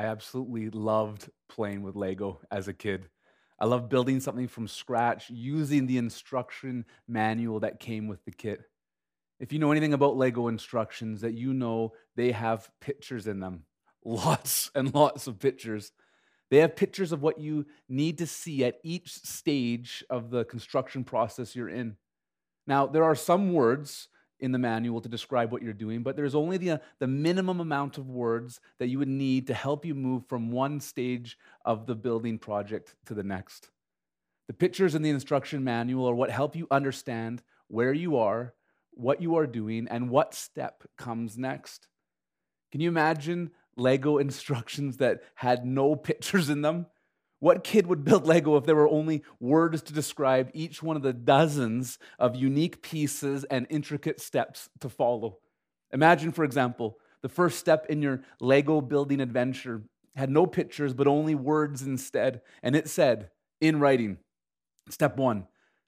I absolutely loved playing with Lego as a kid. I loved building something from scratch using the instruction manual that came with the kit. If you know anything about Lego instructions, that you know they have pictures in them. Lots and lots of pictures. They have pictures of what you need to see at each stage of the construction process you're in. Now, there are some words in the manual to describe what you're doing, but there's only the, uh, the minimum amount of words that you would need to help you move from one stage of the building project to the next. The pictures in the instruction manual are what help you understand where you are, what you are doing, and what step comes next. Can you imagine Lego instructions that had no pictures in them? What kid would build Lego if there were only words to describe each one of the dozens of unique pieces and intricate steps to follow? Imagine, for example, the first step in your Lego building adventure had no pictures, but only words instead. And it said in writing, step one,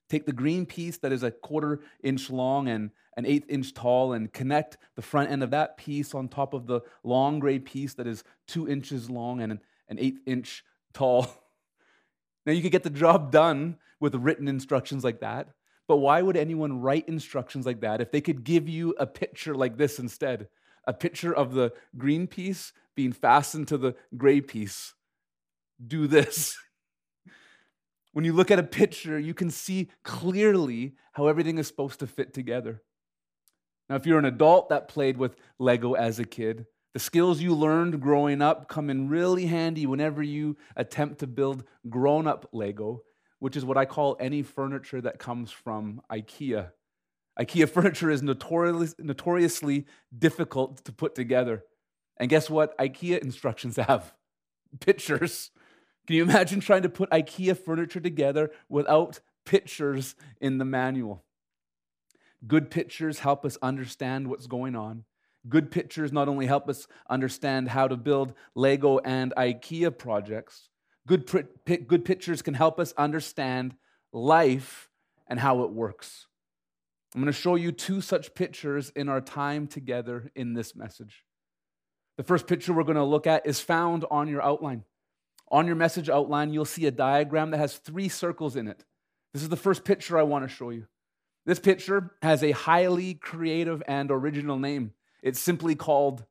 take the green piece that is a quarter inch long and an eighth inch tall and connect the front end of that piece on top of the long gray piece that is two inches long and an eighth inch tall. Now, you could get the job done with written instructions like that, but why would anyone write instructions like that if they could give you a picture like this instead? A picture of the green piece being fastened to the gray piece. Do this. When you look at a picture, you can see clearly how everything is supposed to fit together. Now, if you're an adult that played with Lego as a kid, the skills you learned growing up come in really handy whenever you attempt to build grown up Lego, which is what I call any furniture that comes from IKEA. IKEA furniture is notoriously, notoriously difficult to put together. And guess what? IKEA instructions have pictures. Can you imagine trying to put IKEA furniture together without pictures in the manual? Good pictures help us understand what's going on. Good pictures not only help us understand how to build Lego and IKEA projects, good, good pictures can help us understand life and how it works. I'm going to show you two such pictures in our time together in this message. The first picture we're going to look at is found on your outline. On your message outline, you'll see a diagram that has three circles in it. This is the first picture I want to show you. This picture has a highly creative and original name. It's simply called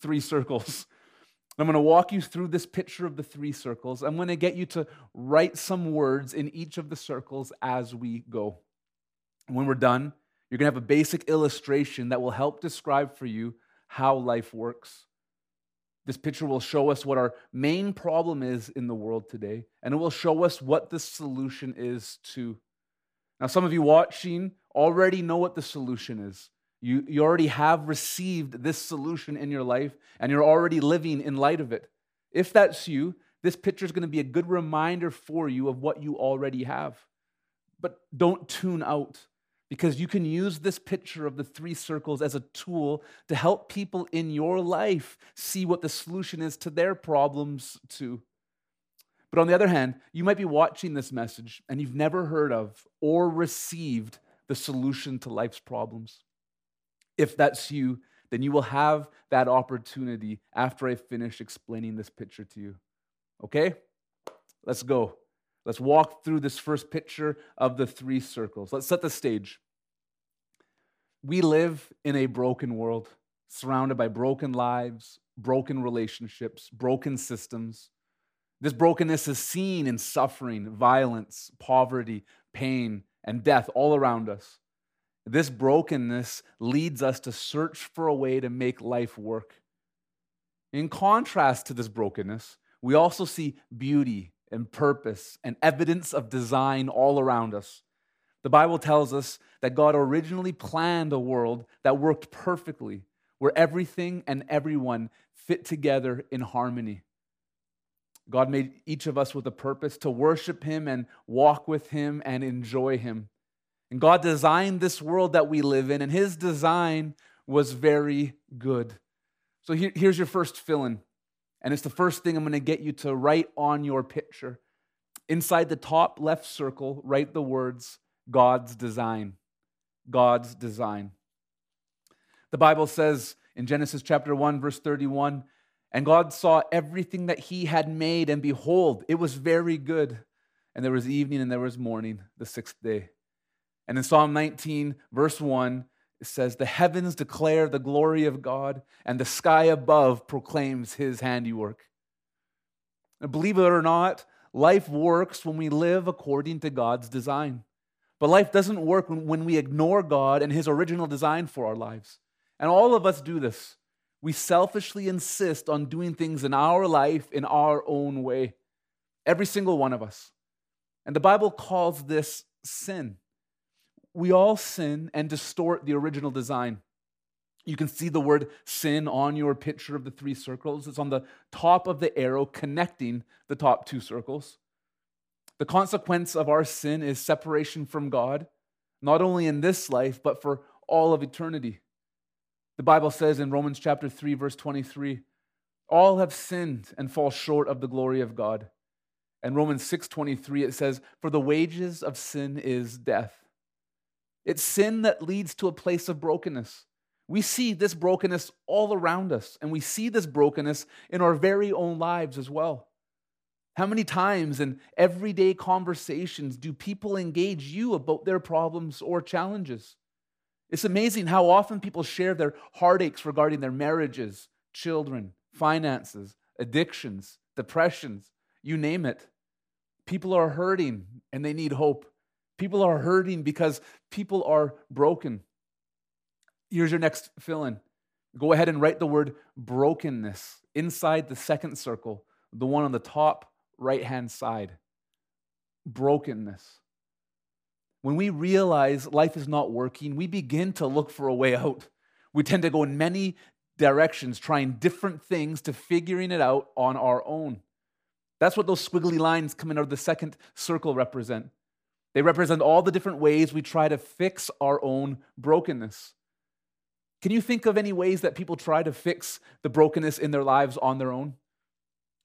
three circles. I'm going to walk you through this picture of the three circles. I'm going to get you to write some words in each of the circles as we go. When we're done, you're going to have a basic illustration that will help describe for you how life works. This picture will show us what our main problem is in the world today, and it will show us what the solution is to. Now, some of you watching already know what the solution is. You, you already have received this solution in your life and you're already living in light of it. If that's you, this picture is going to be a good reminder for you of what you already have. But don't tune out because you can use this picture of the three circles as a tool to help people in your life see what the solution is to their problems too. But on the other hand, you might be watching this message and you've never heard of or received the solution to life's problems. If that's you, then you will have that opportunity after I finish explaining this picture to you. Okay? Let's go. Let's walk through this first picture of the three circles. Let's set the stage. We live in a broken world, surrounded by broken lives, broken relationships, broken systems. This brokenness is seen in suffering, violence, poverty, pain, and death all around us. This brokenness leads us to search for a way to make life work. In contrast to this brokenness, we also see beauty and purpose and evidence of design all around us. The Bible tells us that God originally planned a world that worked perfectly, where everything and everyone fit together in harmony. God made each of us with a purpose to worship Him and walk with Him and enjoy Him. And God designed this world that we live in, and His design was very good. So here, here's your first fill in. And it's the first thing I'm going to get you to write on your picture. Inside the top left circle, write the words God's design. God's design. The Bible says in Genesis chapter 1, verse 31, And God saw everything that he had made, and behold, it was very good. And there was evening and there was morning, the sixth day. And in Psalm 19, verse 1, it says, The heavens declare the glory of God, and the sky above proclaims his handiwork. And believe it or not, life works when we live according to God's design. But life doesn't work when, we ignore God and his original design for our lives. And all of us do this. We selfishly insist on doing things in our life in our own way. Every single one of us. And the Bible calls this sin. We all sin and distort the original design. You can see the word sin on your picture of the three circles. It's on the top of the arrow connecting the top two circles. The consequence of our sin is separation from God, not only in this life, but for all of eternity. The Bible says in Romans chapter 3, verse 23, all have sinned and fall short of the glory of God. And Romans 6:23 it says, "For the wages of sin is death." It's sin that leads to a place of brokenness. We see this brokenness all around us, and we see this brokenness in our very own lives as well. How many times in everyday conversations do people engage you about their problems or challenges? It's amazing how often people share their heartaches regarding their marriages, children, finances, addictions, depressions, you name it. People are hurting and they need hope. People are hurting because people are broken. Here's your next fill in. Go ahead and write the word brokenness inside the second circle, the one on the top right hand side. Brokenness. When we realize life is not working, we begin to look for a way out. We tend to go in many directions, trying different things to figuring it out on our own. That's what those squiggly lines coming out of the second circle represent. They represent all the different ways we try to fix our own brokenness. Can you think of any ways that people try to fix the brokenness in their lives on their own?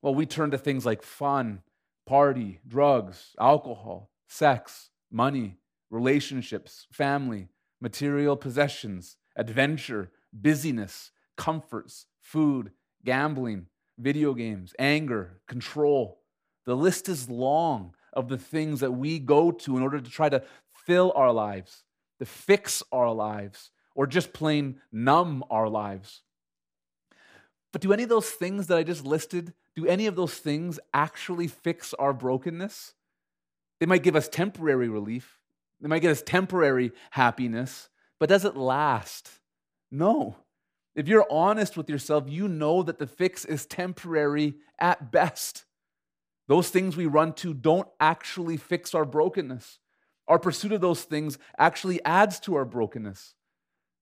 Well, we turn to things like fun, party, drugs, alcohol, sex, money, relationships, family, material possessions, adventure, busyness, comforts, food, gambling, video games, anger, control. The list is long of the things that we go to in order to try to fill our lives, to fix our lives, or just plain numb our lives. But do any of those things that I just listed, do any of those things actually fix our brokenness? They might give us temporary relief, they might get us temporary happiness, but does it last? No. If you're honest with yourself, you know that the fix is temporary at best. Those things we run to don't actually fix our brokenness. Our pursuit of those things actually adds to our brokenness.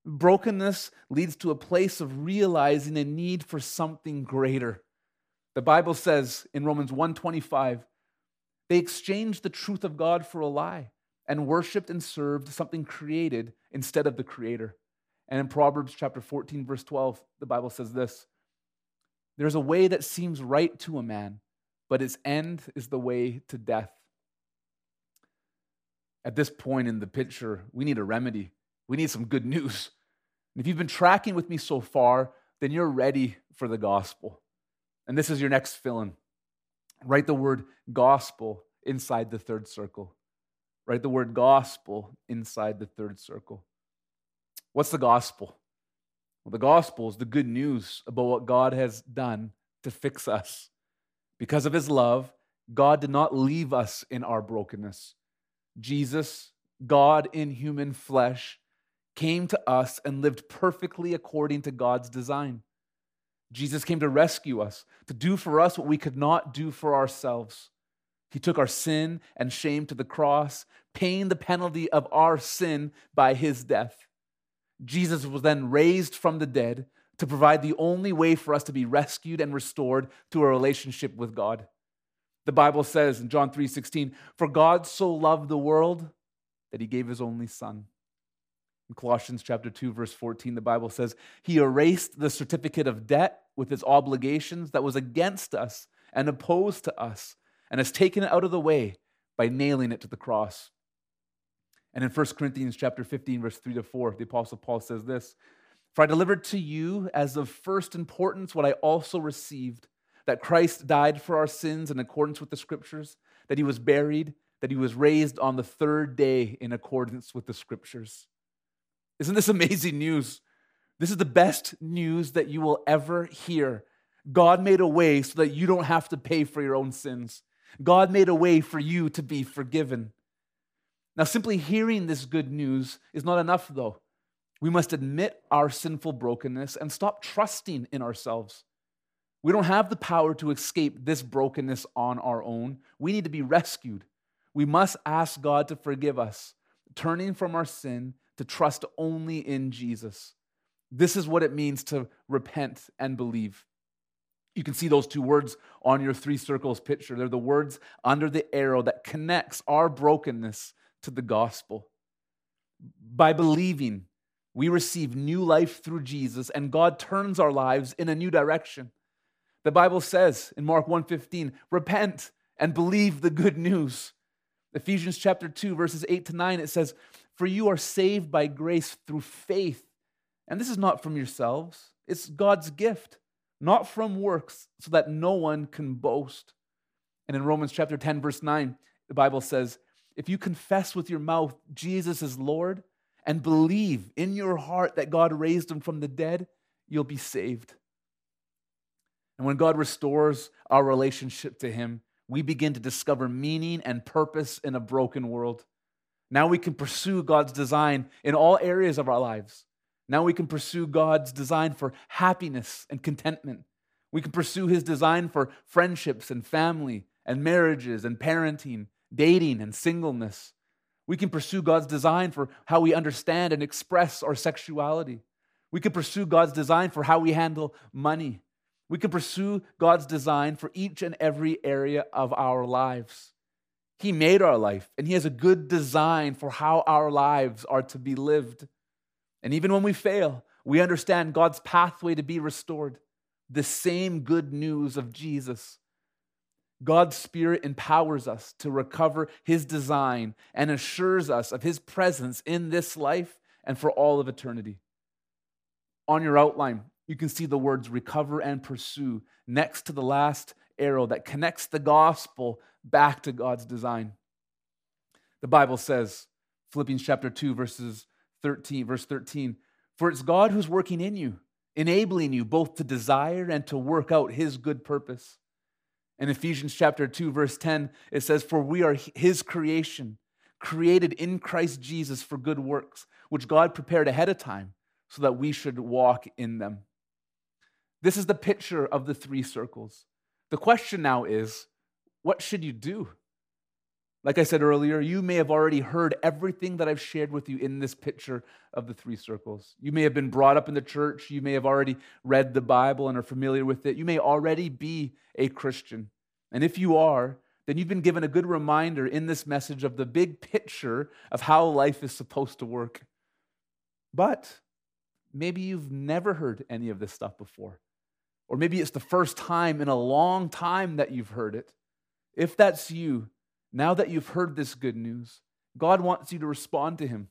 Brokenness leads to a place of realizing a need for something greater. The Bible says in Romans 1:25, they exchanged the truth of God for a lie and worshiped and served something created instead of the creator. And in Proverbs chapter 14 verse 12, the Bible says this: There's a way that seems right to a man, but its end is the way to death. At this point in the picture, we need a remedy. We need some good news. And if you've been tracking with me so far, then you're ready for the gospel. And this is your next fill in. Write the word gospel inside the third circle. Write the word gospel inside the third circle. What's the gospel? Well, the gospel is the good news about what God has done to fix us. Because of his love, God did not leave us in our brokenness. Jesus, God in human flesh, came to us and lived perfectly according to God's design. Jesus came to rescue us, to do for us what we could not do for ourselves. He took our sin and shame to the cross, paying the penalty of our sin by his death. Jesus was then raised from the dead to provide the only way for us to be rescued and restored to a relationship with God. The Bible says in John 3:16, "For God so loved the world that he gave his only son." In Colossians chapter 2 verse 14, the Bible says, "He erased the certificate of debt with its obligations that was against us and opposed to us, and has taken it out of the way by nailing it to the cross." And in 1 Corinthians chapter 15 verse 3 to 4, the apostle Paul says this, For I delivered to you as of first importance what I also received that Christ died for our sins in accordance with the scriptures, that he was buried, that he was raised on the third day in accordance with the scriptures. Isn't this amazing news? This is the best news that you will ever hear. God made a way so that you don't have to pay for your own sins. God made a way for you to be forgiven. Now, simply hearing this good news is not enough, though. We must admit our sinful brokenness and stop trusting in ourselves. We don't have the power to escape this brokenness on our own. We need to be rescued. We must ask God to forgive us, turning from our sin to trust only in Jesus. This is what it means to repent and believe. You can see those two words on your three circles picture. They're the words under the arrow that connects our brokenness to the gospel. By believing, we receive new life through Jesus and God turns our lives in a new direction. The Bible says in Mark 1:15, repent and believe the good news. Ephesians chapter 2 verses 8 to 9 it says, "For you are saved by grace through faith, and this is not from yourselves, it's God's gift, not from works, so that no one can boast." And in Romans chapter 10 verse 9, the Bible says, "If you confess with your mouth Jesus is Lord and believe in your heart that God raised him from the dead, you'll be saved." And when God restores our relationship to Him, we begin to discover meaning and purpose in a broken world. Now we can pursue God's design in all areas of our lives. Now we can pursue God's design for happiness and contentment. We can pursue His design for friendships and family and marriages and parenting, dating and singleness. We can pursue God's design for how we understand and express our sexuality. We can pursue God's design for how we handle money we can pursue God's design for each and every area of our lives. He made our life, and He has a good design for how our lives are to be lived. And even when we fail, we understand God's pathway to be restored. The same good news of Jesus. God's Spirit empowers us to recover His design and assures us of His presence in this life and for all of eternity. On your outline, you can see the words recover and pursue next to the last arrow that connects the gospel back to God's design. The Bible says, Philippians chapter 2, verses 13, verse 13, for it's God who's working in you, enabling you both to desire and to work out his good purpose. In Ephesians chapter 2, verse 10, it says, For we are his creation, created in Christ Jesus for good works, which God prepared ahead of time so that we should walk in them. This is the picture of the three circles. The question now is what should you do? Like I said earlier, you may have already heard everything that I've shared with you in this picture of the three circles. You may have been brought up in the church. You may have already read the Bible and are familiar with it. You may already be a Christian. And if you are, then you've been given a good reminder in this message of the big picture of how life is supposed to work. But maybe you've never heard any of this stuff before. Or maybe it's the first time in a long time that you've heard it. If that's you, now that you've heard this good news, God wants you to respond to Him.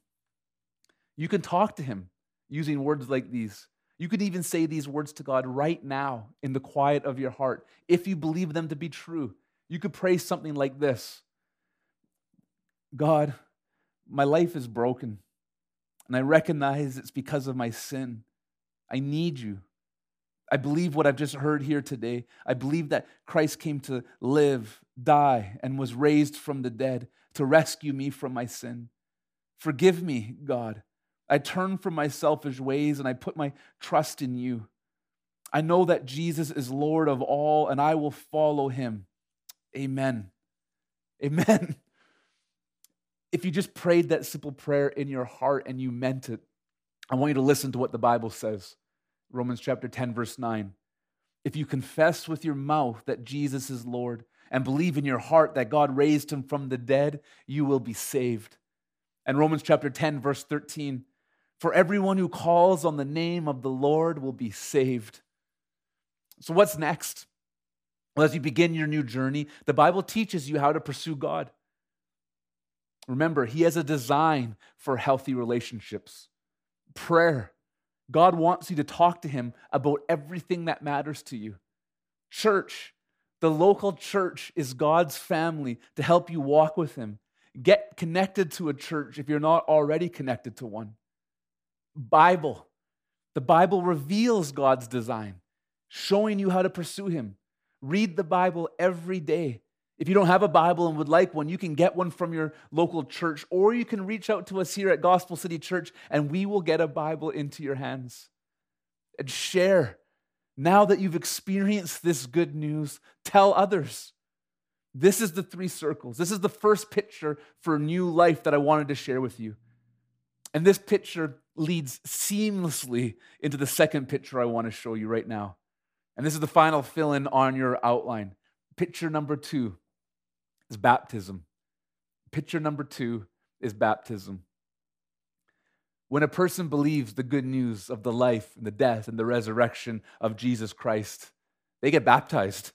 You can talk to Him using words like these. You could even say these words to God right now in the quiet of your heart if you believe them to be true. You could pray something like this God, my life is broken, and I recognize it's because of my sin. I need you. I believe what I've just heard here today. I believe that Christ came to live, die, and was raised from the dead to rescue me from my sin. Forgive me, God. I turn from my selfish ways and I put my trust in you. I know that Jesus is Lord of all and I will follow him. Amen. Amen. If you just prayed that simple prayer in your heart and you meant it, I want you to listen to what the Bible says. Romans chapter 10, verse 9. If you confess with your mouth that Jesus is Lord and believe in your heart that God raised him from the dead, you will be saved. And Romans chapter 10, verse 13. For everyone who calls on the name of the Lord will be saved. So, what's next? Well, as you begin your new journey, the Bible teaches you how to pursue God. Remember, He has a design for healthy relationships prayer, God wants you to talk to Him about everything that matters to you. Church, the local church is God's family to help you walk with Him. Get connected to a church if you're not already connected to one. Bible, the Bible reveals God's design, showing you how to pursue Him. Read the Bible every day. If you don't have a Bible and would like one, you can get one from your local church, or you can reach out to us here at Gospel City Church and we will get a Bible into your hands. And share. Now that you've experienced this good news, tell others. This is the three circles. This is the first picture for new life that I wanted to share with you. And this picture leads seamlessly into the second picture I want to show you right now. And this is the final fill in on your outline. Picture number two is baptism. Picture number two is baptism. When a person believes the good news of the life and the death and the resurrection of Jesus Christ, they get baptized.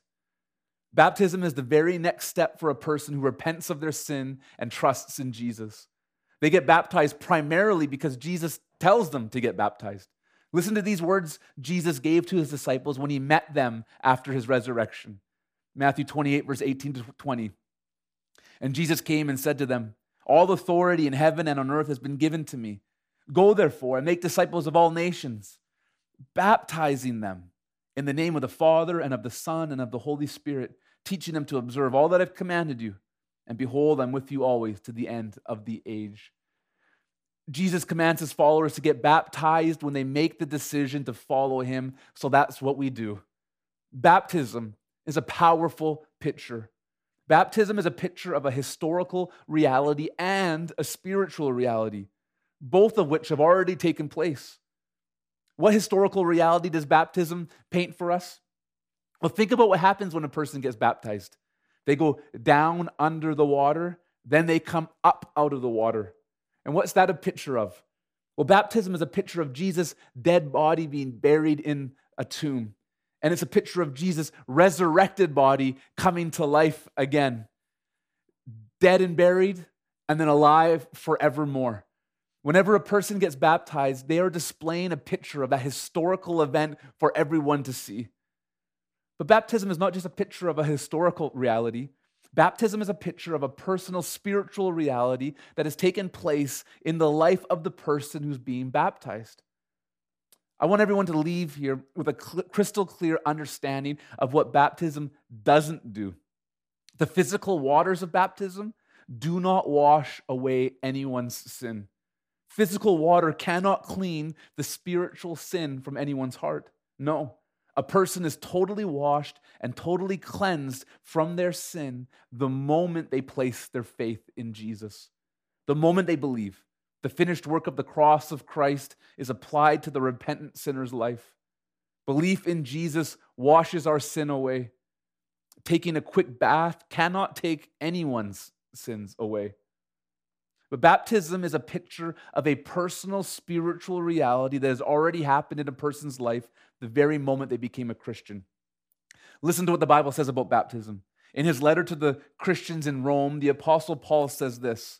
Baptism is the very next step for a person who repents of their sin and trusts in Jesus. They get baptized primarily because Jesus tells them to get baptized. Listen to these words Jesus gave to his disciples when he met them after his resurrection. Matthew 28, verse 18 to 20. And Jesus came and said to them, All authority in heaven and on earth has been given to me. Go therefore and make disciples of all nations, baptizing them in the name of the Father and of the Son and of the Holy Spirit, teaching them to observe all that I've commanded you. And behold, I'm with you always to the end of the age. Jesus commands his followers to get baptized when they make the decision to follow him. So that's what we do. Baptism is a powerful picture. Baptism is a picture of a historical reality and a spiritual reality, both of which have already taken place. What historical reality does baptism paint for us? Well, think about what happens when a person gets baptized. They go down under the water, then they come up out of the water. And what's that a picture of? Well, baptism is a picture of Jesus' dead body being buried in a tomb. And it's a picture of Jesus' resurrected body coming to life again. Dead and buried, and then alive forevermore. Whenever a person gets baptized, they are displaying a picture of a historical event for everyone to see. But baptism is not just a picture of a historical reality, Baptism is a picture of a personal spiritual reality that has taken place in the life of the person who's being baptized. I want everyone to leave here with a crystal clear understanding of what baptism doesn't do. The physical waters of baptism do not wash away anyone's sin. Physical water cannot clean the spiritual sin from anyone's heart. No. A person is totally washed and totally cleansed from their sin the moment they place their faith in Jesus, the moment they believe. The finished work of the cross of Christ is applied to the repentant sinner's life. Belief in Jesus washes our sin away. Taking a quick bath cannot take anyone's sins away. But baptism is a picture of a personal spiritual reality that has already happened in a person's life the very moment they became a Christian. Listen to what the Bible says about baptism. In his letter to the Christians in Rome, the Apostle Paul says this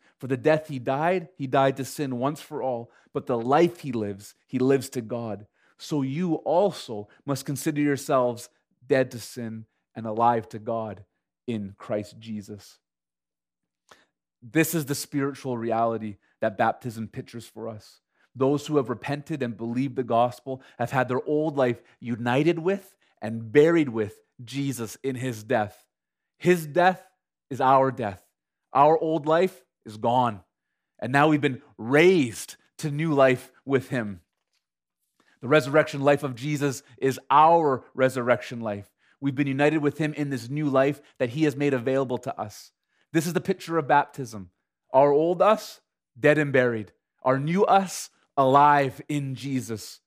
For the death he died, he died to sin once for all. But the life he lives, he lives to God. So you also must consider yourselves dead to sin and alive to God in Christ Jesus. This is the spiritual reality that baptism pictures for us. those who have repented and believed the gospel have had their old life united with and buried with Jesus in his death. His death is our death. Our old life is gone. And now we've been raised to new life with him. The resurrection life of Jesus is our resurrection life. We've been united with him in this new life that he has made available to us. This is the picture of baptism. Our old us, dead and buried. Our new us, alive in Jesus.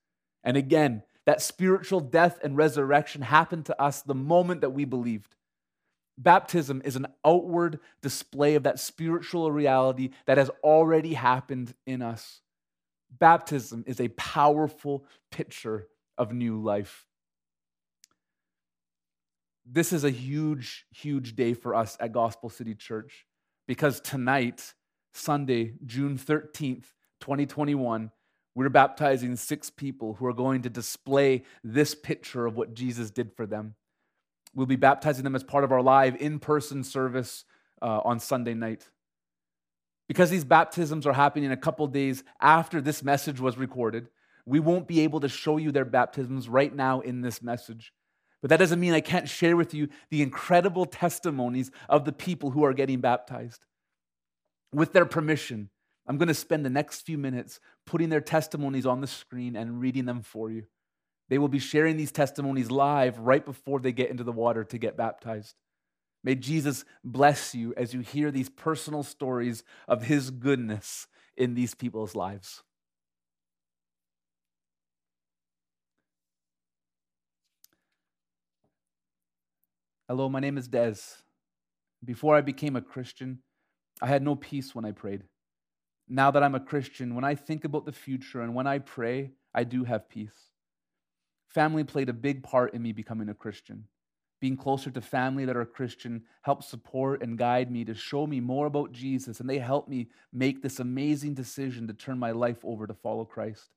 And again, that spiritual death and resurrection happened to us the moment that we believed. Baptism is an outward display of that spiritual reality that has already happened in us. Baptism is a powerful picture of new life. This is a huge, huge day for us at Gospel City Church because tonight, Sunday, June 13th, 2021, we're baptizing six people who are going to display this picture of what Jesus did for them. We'll be baptizing them as part of our live in person service uh, on Sunday night. Because these baptisms are happening a couple days after this message was recorded, we won't be able to show you their baptisms right now in this message. But that doesn't mean I can't share with you the incredible testimonies of the people who are getting baptized. With their permission, I'm going to spend the next few minutes putting their testimonies on the screen and reading them for you. They will be sharing these testimonies live right before they get into the water to get baptized. May Jesus bless you as you hear these personal stories of his goodness in these people's lives. Hello, my name is Des. Before I became a Christian, I had no peace when I prayed. Now that I'm a Christian, when I think about the future and when I pray, I do have peace. Family played a big part in me becoming a Christian. Being closer to family that are Christian helped support and guide me to show me more about Jesus, and they helped me make this amazing decision to turn my life over to follow Christ.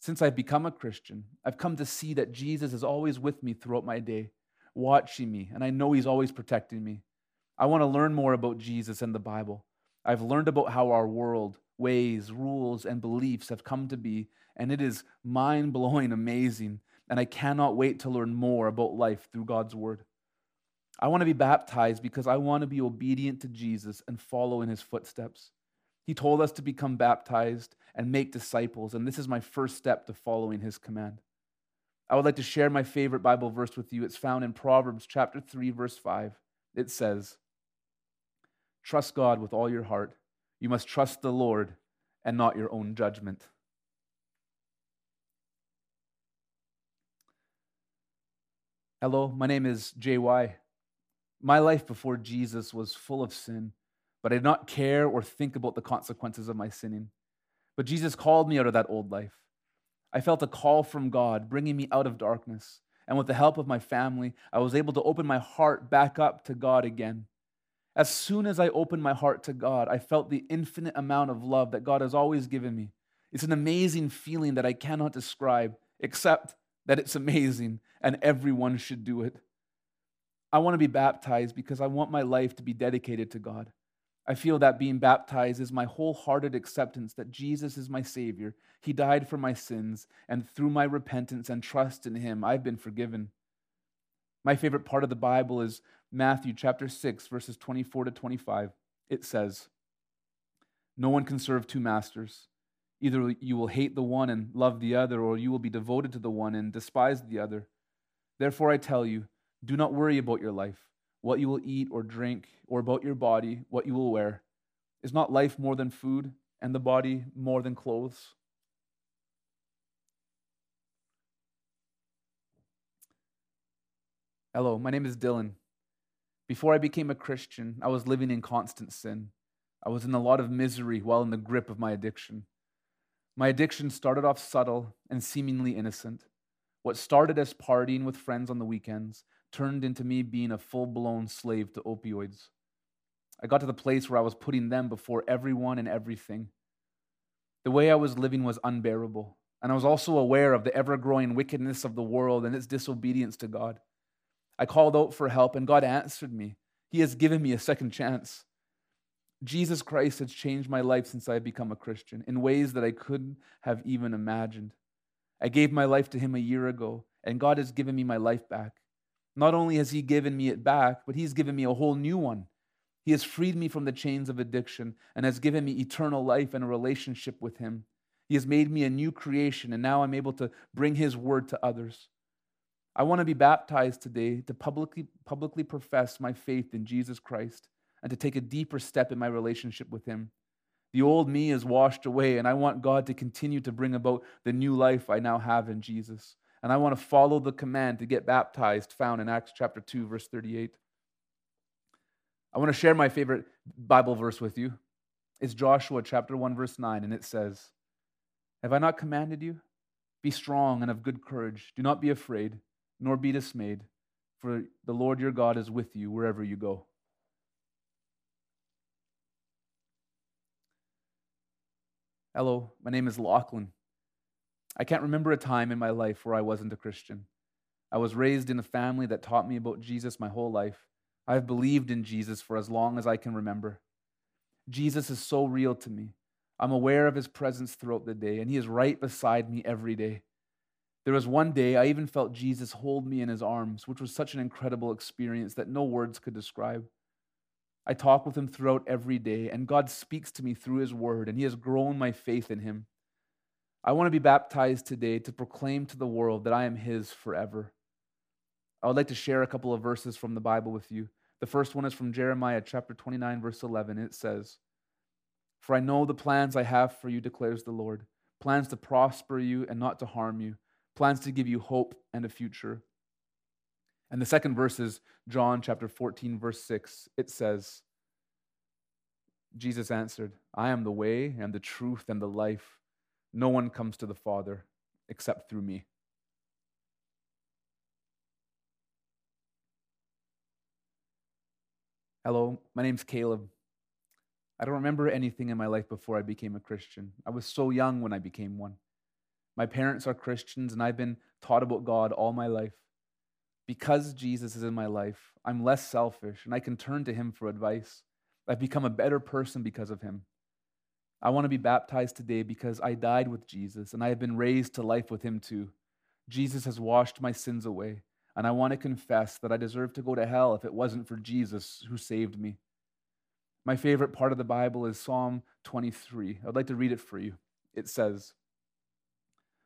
Since I've become a Christian, I've come to see that Jesus is always with me throughout my day, watching me, and I know He's always protecting me. I want to learn more about Jesus and the Bible. I've learned about how our world, ways, rules, and beliefs have come to be, and it is mind blowing amazing. And I cannot wait to learn more about life through God's word. I want to be baptized because I want to be obedient to Jesus and follow in his footsteps. He told us to become baptized and make disciples, and this is my first step to following his command. I would like to share my favorite Bible verse with you. It's found in Proverbs chapter 3 verse 5. It says, "Trust God with all your heart. You must trust the Lord and not your own judgment." Hello, my name is JY. My life before Jesus was full of sin, but I did not care or think about the consequences of my sinning. But Jesus called me out of that old life. I felt a call from God bringing me out of darkness. And with the help of my family, I was able to open my heart back up to God again. As soon as I opened my heart to God, I felt the infinite amount of love that God has always given me. It's an amazing feeling that I cannot describe, except that it's amazing and everyone should do it. I want to be baptized because I want my life to be dedicated to God. I feel that being baptized is my wholehearted acceptance that Jesus is my Savior. He died for my sins, and through my repentance and trust in Him, I've been forgiven. My favorite part of the Bible is Matthew chapter 6, verses 24 to 25. It says, No one can serve two masters. Either you will hate the one and love the other, or you will be devoted to the one and despise the other. Therefore, I tell you, do not worry about your life, what you will eat or drink, or about your body, what you will wear. Is not life more than food, and the body more than clothes? Hello, my name is Dylan. Before I became a Christian, I was living in constant sin. I was in a lot of misery while in the grip of my addiction. My addiction started off subtle and seemingly innocent. What started as partying with friends on the weekends turned into me being a full blown slave to opioids. I got to the place where I was putting them before everyone and everything. The way I was living was unbearable, and I was also aware of the ever growing wickedness of the world and its disobedience to God. I called out for help, and God answered me. He has given me a second chance. Jesus Christ has changed my life since I've become a Christian in ways that I couldn't have even imagined. I gave my life to Him a year ago, and God has given me my life back. Not only has He given me it back, but He's given me a whole new one. He has freed me from the chains of addiction and has given me eternal life and a relationship with Him. He has made me a new creation, and now I'm able to bring His word to others. I want to be baptized today to publicly, publicly profess my faith in Jesus Christ and to take a deeper step in my relationship with Him. The old me is washed away, and I want God to continue to bring about the new life I now have in Jesus. And I want to follow the command to get baptized found in Acts chapter 2, verse 38. I want to share my favorite Bible verse with you. It's Joshua chapter 1, verse 9, and it says, Have I not commanded you? Be strong and of good courage. Do not be afraid, nor be dismayed, for the Lord your God is with you wherever you go. Hello, my name is Lachlan. I can't remember a time in my life where I wasn't a Christian. I was raised in a family that taught me about Jesus my whole life. I have believed in Jesus for as long as I can remember. Jesus is so real to me. I'm aware of his presence throughout the day, and he is right beside me every day. There was one day I even felt Jesus hold me in his arms, which was such an incredible experience that no words could describe. I talk with him throughout every day, and God speaks to me through his word, and he has grown my faith in him. I want to be baptized today to proclaim to the world that I am his forever. I would like to share a couple of verses from the Bible with you. The first one is from Jeremiah chapter 29, verse 11. It says, For I know the plans I have for you, declares the Lord plans to prosper you and not to harm you, plans to give you hope and a future. And the second verse is John chapter 14, verse 6. It says, Jesus answered, I am the way and the truth and the life. No one comes to the Father except through me. Hello, my name's Caleb. I don't remember anything in my life before I became a Christian. I was so young when I became one. My parents are Christians, and I've been taught about God all my life. Because Jesus is in my life, I'm less selfish and I can turn to him for advice. I've become a better person because of him. I want to be baptized today because I died with Jesus and I have been raised to life with him too. Jesus has washed my sins away, and I want to confess that I deserve to go to hell if it wasn't for Jesus who saved me. My favorite part of the Bible is Psalm 23. I'd like to read it for you. It says,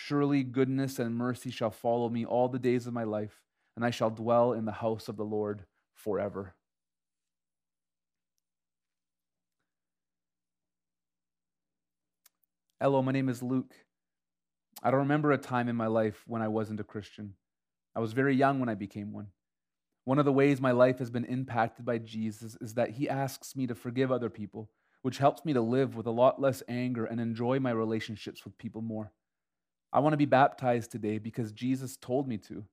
Surely goodness and mercy shall follow me all the days of my life and I shall dwell in the house of the Lord forever. Hello, my name is Luke. I don't remember a time in my life when I wasn't a Christian. I was very young when I became one. One of the ways my life has been impacted by Jesus is that he asks me to forgive other people, which helps me to live with a lot less anger and enjoy my relationships with people more. I want to be baptized today because Jesus told me to.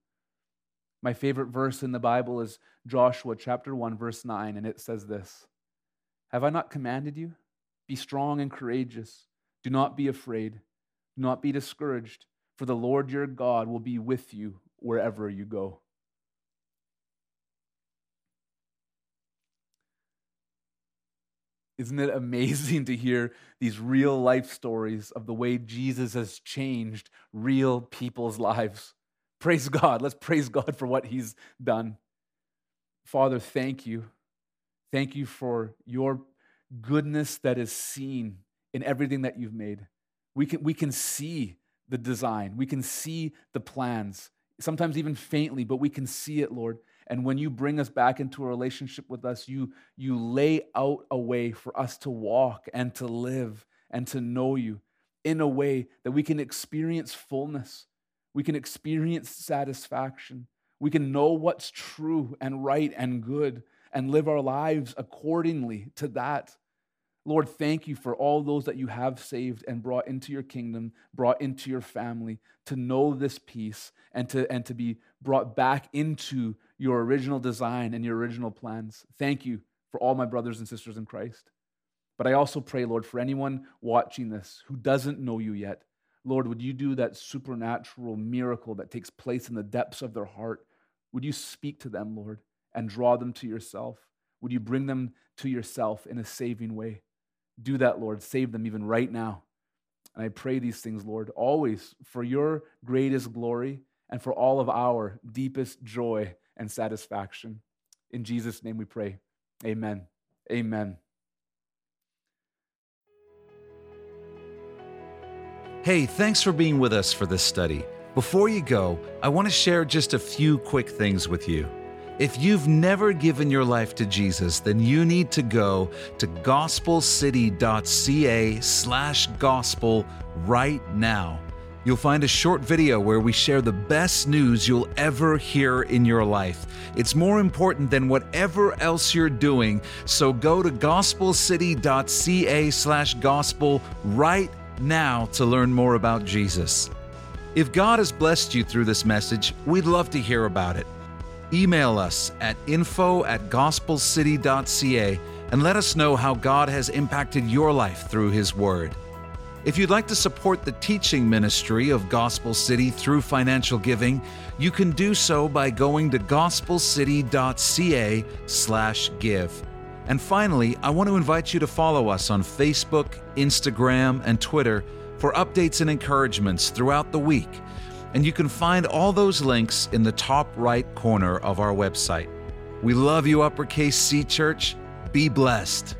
My favorite verse in the Bible is Joshua chapter 1, verse 9, and it says this Have I not commanded you? Be strong and courageous. Do not be afraid. Do not be discouraged, for the Lord your God will be with you wherever you go. Isn't it amazing to hear these real life stories of the way Jesus has changed real people's lives? Praise God. Let's praise God for what He's done. Father, thank you. Thank you for your goodness that is seen in everything that you've made. We can, we can see the design, we can see the plans, sometimes even faintly, but we can see it, Lord. And when you bring us back into a relationship with us, you, you lay out a way for us to walk and to live and to know you in a way that we can experience fullness we can experience satisfaction. We can know what's true and right and good and live our lives accordingly to that. Lord, thank you for all those that you have saved and brought into your kingdom, brought into your family to know this peace and to, and to be brought back into your original design and your original plans. Thank you for all my brothers and sisters in Christ. But I also pray, Lord, for anyone watching this who doesn't know you yet, Lord, would you do that supernatural miracle that takes place in the depths of their heart? Would you speak to them, Lord, and draw them to yourself? Would you bring them to yourself in a saving way? Do that, Lord. Save them even right now. And I pray these things, Lord, always for your greatest glory and for all of our deepest joy and satisfaction. In Jesus' name we pray. Amen. Amen. Hey, thanks for being with us for this study. Before you go, I want to share just a few quick things with you. If you've never given your life to Jesus, then you need to go to gospelcity.ca slash gospel right now. You'll find a short video where we share the best news you'll ever hear in your life. It's more important than whatever else you're doing, so go to gospelcity.ca slash gospel right now to learn more about Jesus. If God has blessed you through this message, we'd love to hear about it. Email us at info at gospelcity.ca and let us know how God has impacted your life through His Word. If you'd like to support the teaching ministry of Gospel City through financial giving, you can do so by going to gospelcity.ca/give. And finally, I want to invite you to follow us on Facebook, Instagram, and Twitter for updates and encouragements throughout the week and you can find all those links in the top right corner of our website. We love you, Uppercase C Church. Be blessed.